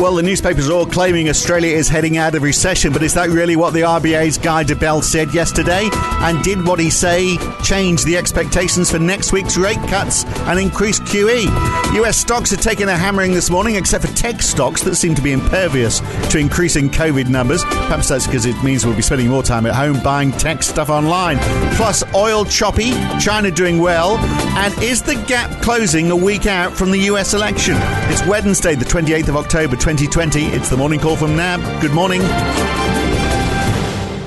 Well, the newspapers are all claiming Australia is heading out of recession, but is that really what the RBA's Guy Debelle said yesterday? And did what he say change the expectations for next week's rate cuts and increased QE? US stocks are taking a hammering this morning, except for tech stocks that seem to be impervious to increasing COVID numbers. Perhaps that's because it means we'll be spending more time at home buying tech stuff online. Plus, oil choppy, China doing well, and is the gap closing a week out from the US election? It's Wednesday, the 28th of October 2020. It's the morning call from NAB. Good morning.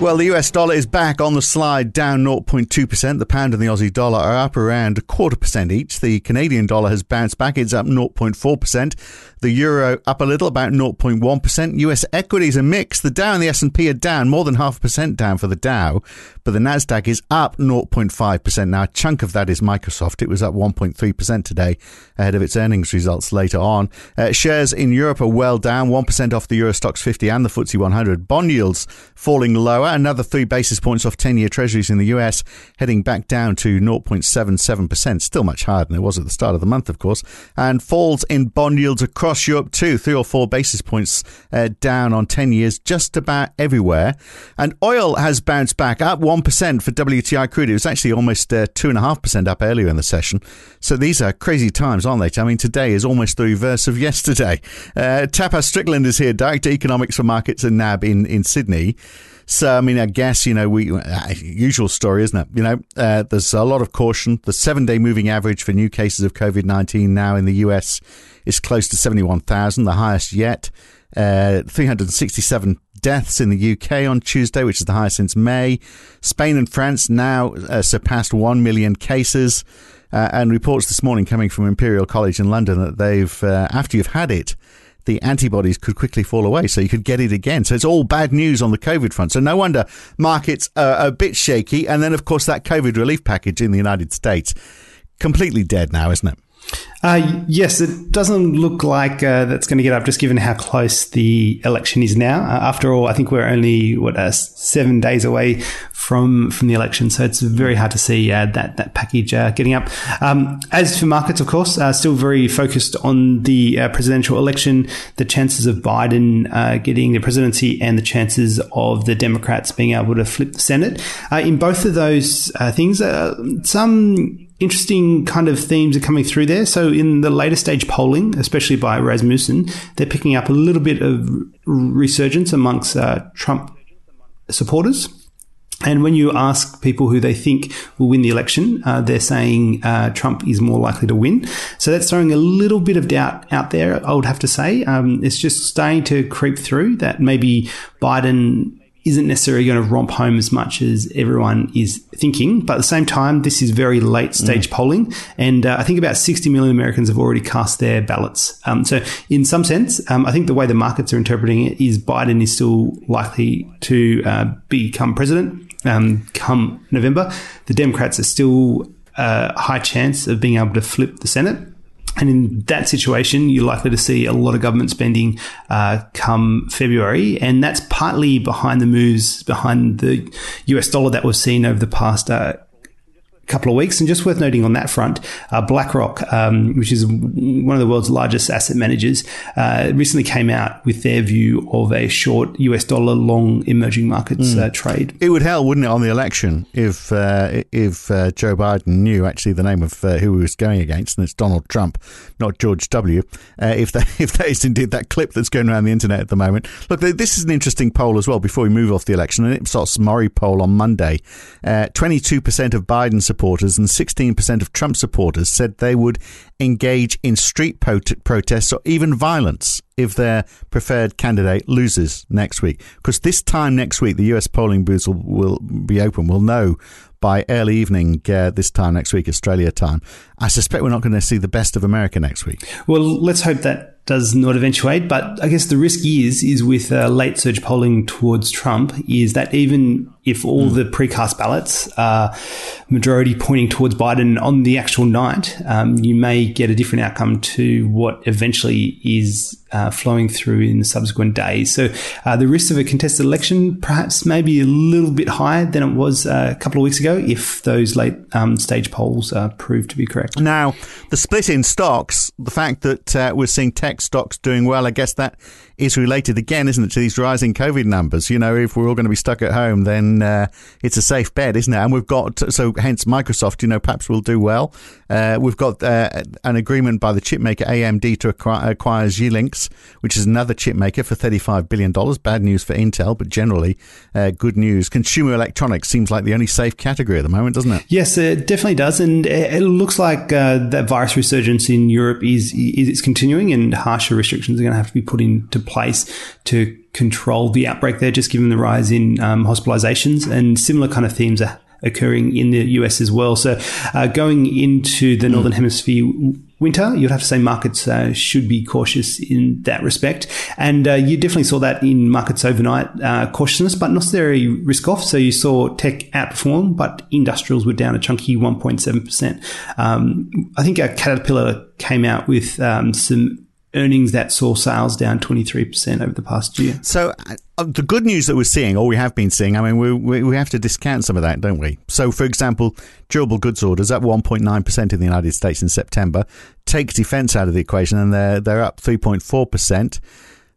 Well, the US dollar is back on the slide, down 0.2%. The pound and the Aussie dollar are up around a quarter percent each. The Canadian dollar has bounced back. It's up 0.4%. The euro up a little, about 0.1%. US equities are mixed. The Dow and the S&P are down, more than half a percent down for the Dow, but the Nasdaq is up 0.5%. Now, a chunk of that is Microsoft. It was up 1.3% today ahead of its earnings results later on. Uh, shares in Europe are well down, 1% off the Euro Stoxx 50 and the FTSE 100. Bond yields falling lower, another 3 basis points off 10-year treasuries in the US, heading back down to 0.77%, still much higher than it was at the start of the month, of course. And falls in bond yields across across Europe too, three or four basis points uh, down on 10 years just about everywhere. And oil has bounced back up 1% for WTI crude. It was actually almost uh, 2.5% up earlier in the session. So these are crazy times, aren't they? I mean, today is almost the reverse of yesterday. Uh, Tapas Strickland is here, Director Economics for Markets and NAB in, in Sydney. So, I mean, I guess, you know, we, uh, usual story, isn't it? You know, uh, there's a lot of caution. The seven day moving average for new cases of COVID 19 now in the US is close to 71,000, the highest yet. Uh, 367 deaths in the UK on Tuesday, which is the highest since May. Spain and France now uh, surpassed 1 million cases. Uh, and reports this morning coming from Imperial College in London that they've, uh, after you've had it, the antibodies could quickly fall away, so you could get it again. So it's all bad news on the COVID front. So no wonder markets are a bit shaky. And then, of course, that COVID relief package in the United States, completely dead now, isn't it? Uh, yes, it doesn't look like uh, that's going to get up, just given how close the election is now. Uh, after all, I think we're only what uh, seven days away from from the election, so it's very hard to see uh, that that package uh, getting up. Um, as for markets, of course, still very focused on the presidential election, the chances of Biden getting the presidency, and the chances of the Democrats being able to flip the Senate. in both of those things, some interesting kind of themes are coming through there. So in the later stage polling, especially by Rasmussen, they're picking up a little bit of resurgence amongst uh, Trump supporters. And when you ask people who they think will win the election, uh, they're saying uh, Trump is more likely to win. So that's throwing a little bit of doubt out there, I would have to say. Um, it's just starting to creep through that maybe Biden isn't necessarily going to romp home as much as everyone is thinking. But at the same time, this is very late stage mm. polling. And uh, I think about 60 million Americans have already cast their ballots. Um, so, in some sense, um, I think the way the markets are interpreting it is Biden is still likely to uh, become president um, come November. The Democrats are still a uh, high chance of being able to flip the Senate. And in that situation, you're likely to see a lot of government spending uh, come February. And that's partly behind the moves behind the US dollar that we've seen over the past uh, couple of weeks. And just worth noting on that front, uh, BlackRock, um, which is one of the world's largest asset managers, uh, recently came out with their view of a short US dollar long emerging markets mm. uh, trade. It would help, wouldn't it, on the election if uh, if uh, Joe Biden knew actually the name of uh, who he was going against, and it's Donald Trump, not George W. if that if that is indeed that clip that's going around the internet at the moment. Look, this is an interesting poll as well. Before we move off the election, an Ipsos Mori poll on Monday, twenty two percent of Biden supporters supporters and 16% of Trump supporters said they would engage in street protests or even violence if their preferred candidate loses next week. Because this time next week, the US polling booths will, will be open. We'll know by early evening uh, this time next week, Australia time. I suspect we're not going to see the best of America next week. Well, let's hope that does not eventuate. But I guess the risk is is with uh, late surge polling towards Trump is that even if all mm. the precast ballots are majority pointing towards Biden on the actual night, um, you may get a different outcome to what eventually is uh, flowing through in the subsequent days. So uh, the risk of a contested election perhaps maybe a little bit higher than it was uh, a couple of weeks ago if those late um, stage polls uh, prove to be correct. Now, the split in stocks, the fact that uh, we're seeing tech stocks doing well, I guess that is related again, isn't it, to these rising COVID numbers? You know, if we're all going to be stuck at home, then uh, it's a safe bet, isn't it? And we've got, so hence Microsoft, you know, perhaps will do well. Uh, we've got uh, an agreement by the chipmaker AMD to acquire, acquire Xilinx, which is another chipmaker for $35 billion. Bad news for Intel, but generally uh, good news. Consumer electronics seems like the only safe category at the moment, doesn't it? Yes, it definitely does. And it looks like uh, that virus resurgence in Europe is, is continuing and harsher restrictions are going to have to be put into place to control the outbreak there, just given the rise in um, hospitalizations and similar kind of themes are occurring in the US as well. So uh, going into the Northern Hemisphere winter, you'd have to say markets uh, should be cautious in that respect. And uh, you definitely saw that in markets overnight uh, cautiousness, but not necessarily risk off. So you saw tech outperform, but industrials were down a chunky 1.7%. Um, I think Caterpillar came out with um, some earnings that saw sales down 23% over the past year. So uh, the good news that we're seeing, or we have been seeing, I mean, we, we, we, have to discount some of that, don't we? So, for example, durable goods orders up 1.9% in the United States in September. Take defense out of the equation and they're, they're up 3.4%.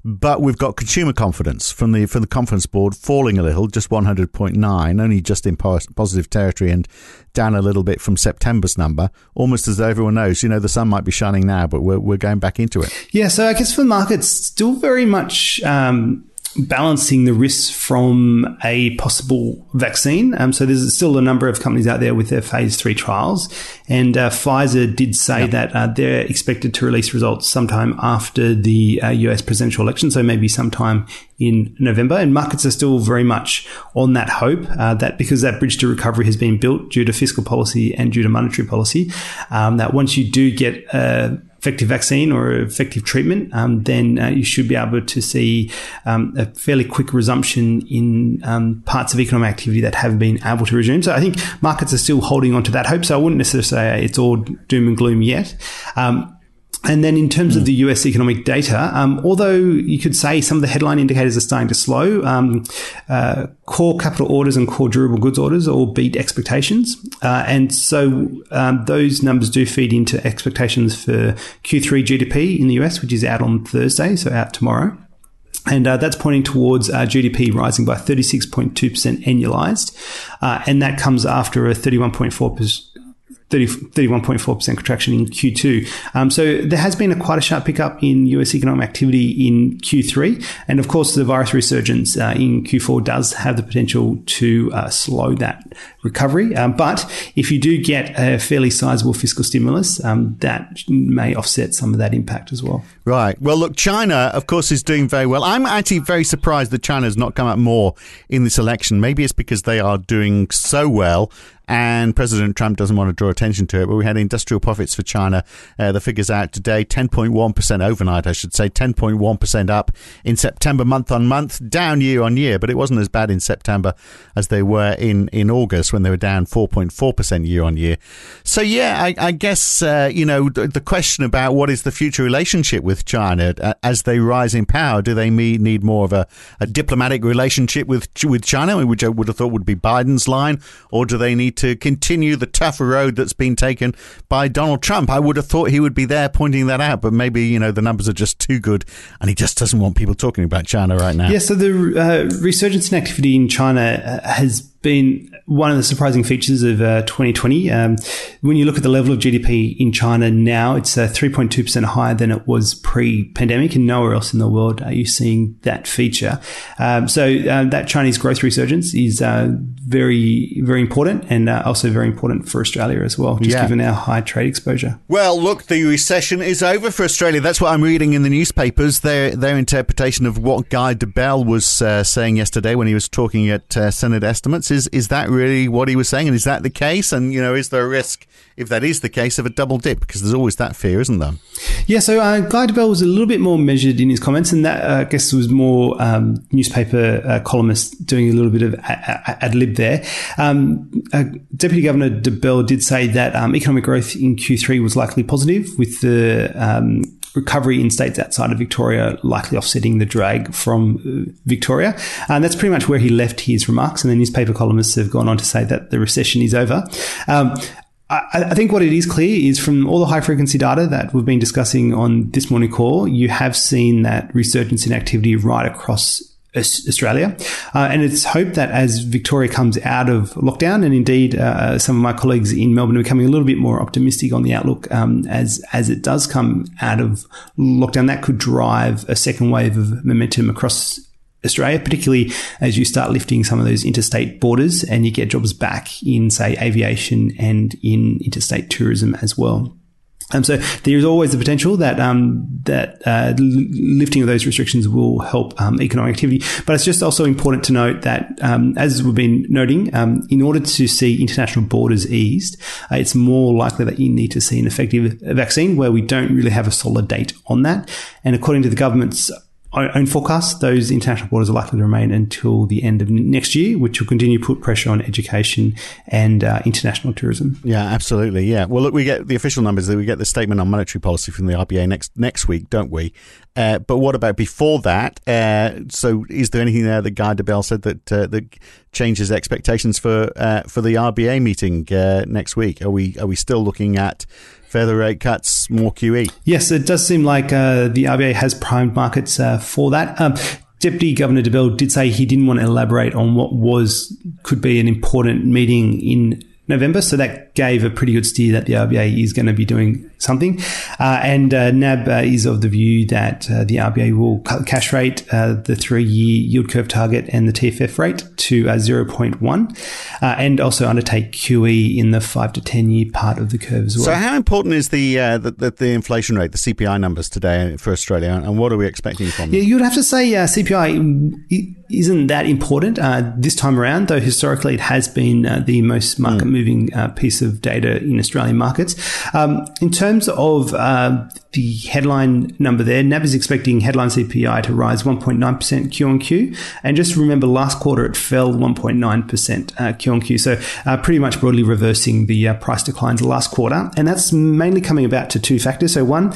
But we've got consumer confidence from the from the conference board falling a little, just 100.9, only just in positive territory and down a little bit from September's number. Almost as everyone knows, you know, the sun might be shining now, but we're we're going back into it. Yeah, so I guess for markets, still very much. Um, balancing the risks from a possible vaccine. Um, so there's still a number of companies out there with their phase three trials, and uh, Pfizer did say yep. that uh, they're expected to release results sometime after the uh, US presidential election, so maybe sometime in November. And markets are still very much on that hope uh, that because that bridge to recovery has been built due to fiscal policy and due to monetary policy, um, that once you do get uh, effective vaccine or effective treatment, um, then uh, you should be able to see um, a fairly quick resumption in um, parts of economic activity that have been able to resume. So I think markets are still holding on to that hope. So I wouldn't necessarily say it's all doom and gloom yet. And then in terms mm. of hmm. the US economic data, um, although you could say some of the headline indicators are starting to slow, um, uh, core capital orders and core durable goods orders all beat expectations. Uh, and so um, those numbers do feed into expectations for Q3 GDP in the US, which is out on Thursday, so out tomorrow. And uh, that's pointing towards uh, GDP rising by 36.2% annualized. Uh, and that comes after a 31.4% 31.4% contraction in Q2. Um, so there has been a quite a sharp pickup in US economic activity in Q3. And of course, the virus resurgence uh, in Q4 does have the potential to uh, slow that recovery. Um, but if you do get a fairly sizable fiscal stimulus, um, that may offset some of that impact as well. Right. Well, look, China, of course, is doing very well. I'm actually very surprised that China has not come up more in this election. Maybe it's because they are doing so well and President Trump doesn't want to draw attention to it. But we had industrial profits for China. Uh, the figures out today 10.1% overnight, I should say, 10.1% up in September month on month, down year on year, but it wasn't as bad in September as they were in, in August when they were down 4.4% year on year. So, yeah, I, I guess, uh, you know, the, the, question about what is the future relationship with China uh, as they rise in power, do they need more of a, a diplomatic relationship with, with China, which I would have thought would be Biden's line, or do they need to continue the tougher road that's been taken by Donald Trump. I would have thought he would be there pointing that out, but maybe, you know, the numbers are just too good and he just doesn't want people talking about China right now. Yeah, so the uh, resurgence in activity in China uh, has been one of the surprising features of uh, 2020. Um, when you look at the level of GDP in China now, it's uh, 3.2% higher than it was pre pandemic, and nowhere else in the world are you seeing that feature. Um, so, uh, that Chinese growth resurgence is uh, very, very important and uh, also very important for Australia as well, just yeah. given our high trade exposure. Well, look, the recession is over for Australia. That's what I'm reading in the newspapers. Their, their interpretation of what Guy Debelle was uh, saying yesterday when he was talking at Senate estimates is is that really what he was saying? And is that the case? And, you know, is there a risk, if that is the case, of a double dip? Because there's always that fear, isn't there? Yeah, so uh, Guy Debelle was a little bit more measured in his comments, and that, uh, I guess, was more um, newspaper uh, columnist doing a little bit of ad lib there. Um, uh, Deputy Governor Debelle did say that um, economic growth in Q3 was likely positive, with the um, recovery in states outside of Victoria likely offsetting the drag from uh, Victoria. And that's pretty much where he left his remarks. And the newspaper columnists have gone on to say that the recession is over. Um, I, think what it is clear is from all the high frequency data that we've been discussing on this morning call, you have seen that resurgence in activity right across Australia. Uh, and it's hoped that as Victoria comes out of lockdown, and indeed uh, some of my colleagues in Melbourne are becoming a little bit more optimistic on the outlook um, as as it does come out of lockdown, that could drive a second wave of momentum across Australia, particularly as you start lifting some of those interstate borders and you get jobs back in, say, aviation and in interstate tourism as well. Um, so there is always the potential that um, that uh, lifting of those restrictions will help um, economic activity. But it's just also important to note that, um, as we've been noting, um, in order to see international borders eased, uh, it's more likely that you need to see an effective vaccine where we don't really have a solid date on that. And according to the government's own forecast, those international borders are likely to remain until the end of next year, which will continue to put pressure on education and uh, international tourism. Yeah, absolutely. Yeah. Well, look, we get the official numbers. That we get the statement on monetary policy from the RBA next next week, don't we? Uh, but what about before that? Uh, so, is there anything there that Guy Debelle said that uh, that changes expectations for uh, for the RBA meeting uh, next week? Are we are we still looking at further rate cuts, more QE? Yes, it does seem like uh, the RBA has primed markets for that. Um, Deputy Governor Debelle did say he didn't want to elaborate on what was could be an important meeting in November. So that gave a pretty good steer that the RBA is going to be doing something. Uh, and uh, NAB uh, is of the view that uh, the RBA will cut the cash rate, uh, the three year yield curve target, and the TFF rate to uh, 0.1, and also undertake QE in the five to 10 year part of the curve as well. So, how important is the, the, the, the, inflation rate, the CPI numbers today for Australia, and what are we expecting from them? Yeah, you'd have to say CPI isn't that important this time around, though historically it has been the most market moving mm. piece of data in Australian markets. Um, in terms of uh, the headline number there, NAB is expecting headline CPI to rise 1.9% Q on Q. And just remember, last quarter it fell 1.9% uh, Q on Q. So uh, pretty much broadly reversing the uh, price declines last quarter. And that's mainly coming about to two factors. So one,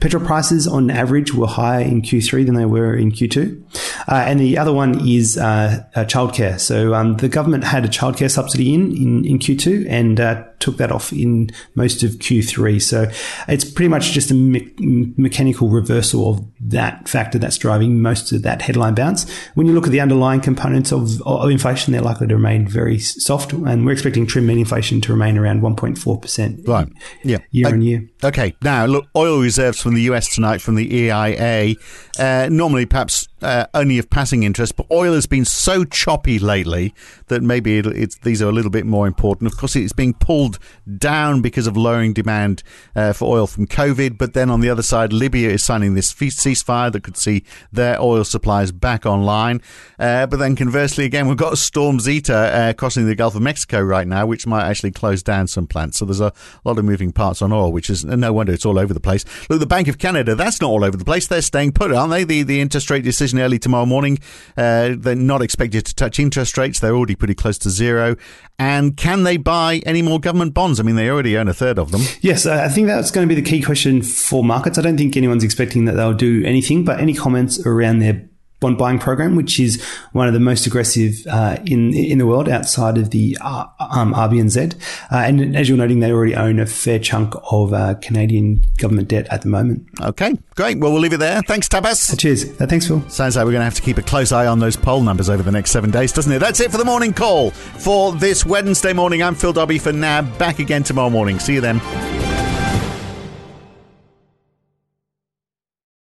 petrol prices on average were higher in Q3 than they were in Q2. Uh, and the other one is uh, uh, childcare. So um, the government had a childcare subsidy in, in, in Q2 and uh, took that off in most of Q3. So it's pretty much just a me- mechanical reversal of that factor that's driving most of that headline bounce. When you look at the underlying components of, of inflation, they're likely to remain very soft. And we're expecting trim mean inflation to remain around 1.4%. Right. Yeah. Year on year. Okay. Now, look, oil reserves from the US tonight from the EIA. Uh, normally, perhaps uh, only of passing interest, but oil has been so choppy lately that maybe these are a little bit more important. Of course, it's being pulled down because of lowering demand uh, for oil from COVID, but then on the other side, Libya is signing this ceasefire that could see their oil supplies back online. Uh, but then conversely, again, we've got Storm Zeta uh, crossing the Gulf of Mexico right now, which might actually close down some plants. So there's a lot of moving parts on oil, which is no wonder it's all over the place. Look, the Bank of Canada, that's not all over the place. They're staying put, aren't they? The, the interest rate decision early tomorrow morning. Uh, they're not expected to touch interest rates. They're already pretty close to zero. And can they buy any more government bonds? I mean, they already own a third of them. Yes, I think that's going to be the key question for markets. I don't think anyone's expecting that they'll do anything, but any comments around their bond buying program, which is one of the most aggressive uh, in in the world outside of the uh, um, RBNZ. Uh, and as you're noting, they already own a fair chunk of uh, Canadian government debt at the moment. Okay, great. Well, we'll leave it there. Thanks, Tapas. Uh, cheers. Uh, thanks, Phil. Sounds like we're going to have to keep a close eye on those poll numbers over the next seven days, doesn't it? That's it for the morning call for this Wednesday morning. I'm Phil Dobbie for NAB. Back again tomorrow morning. See you then.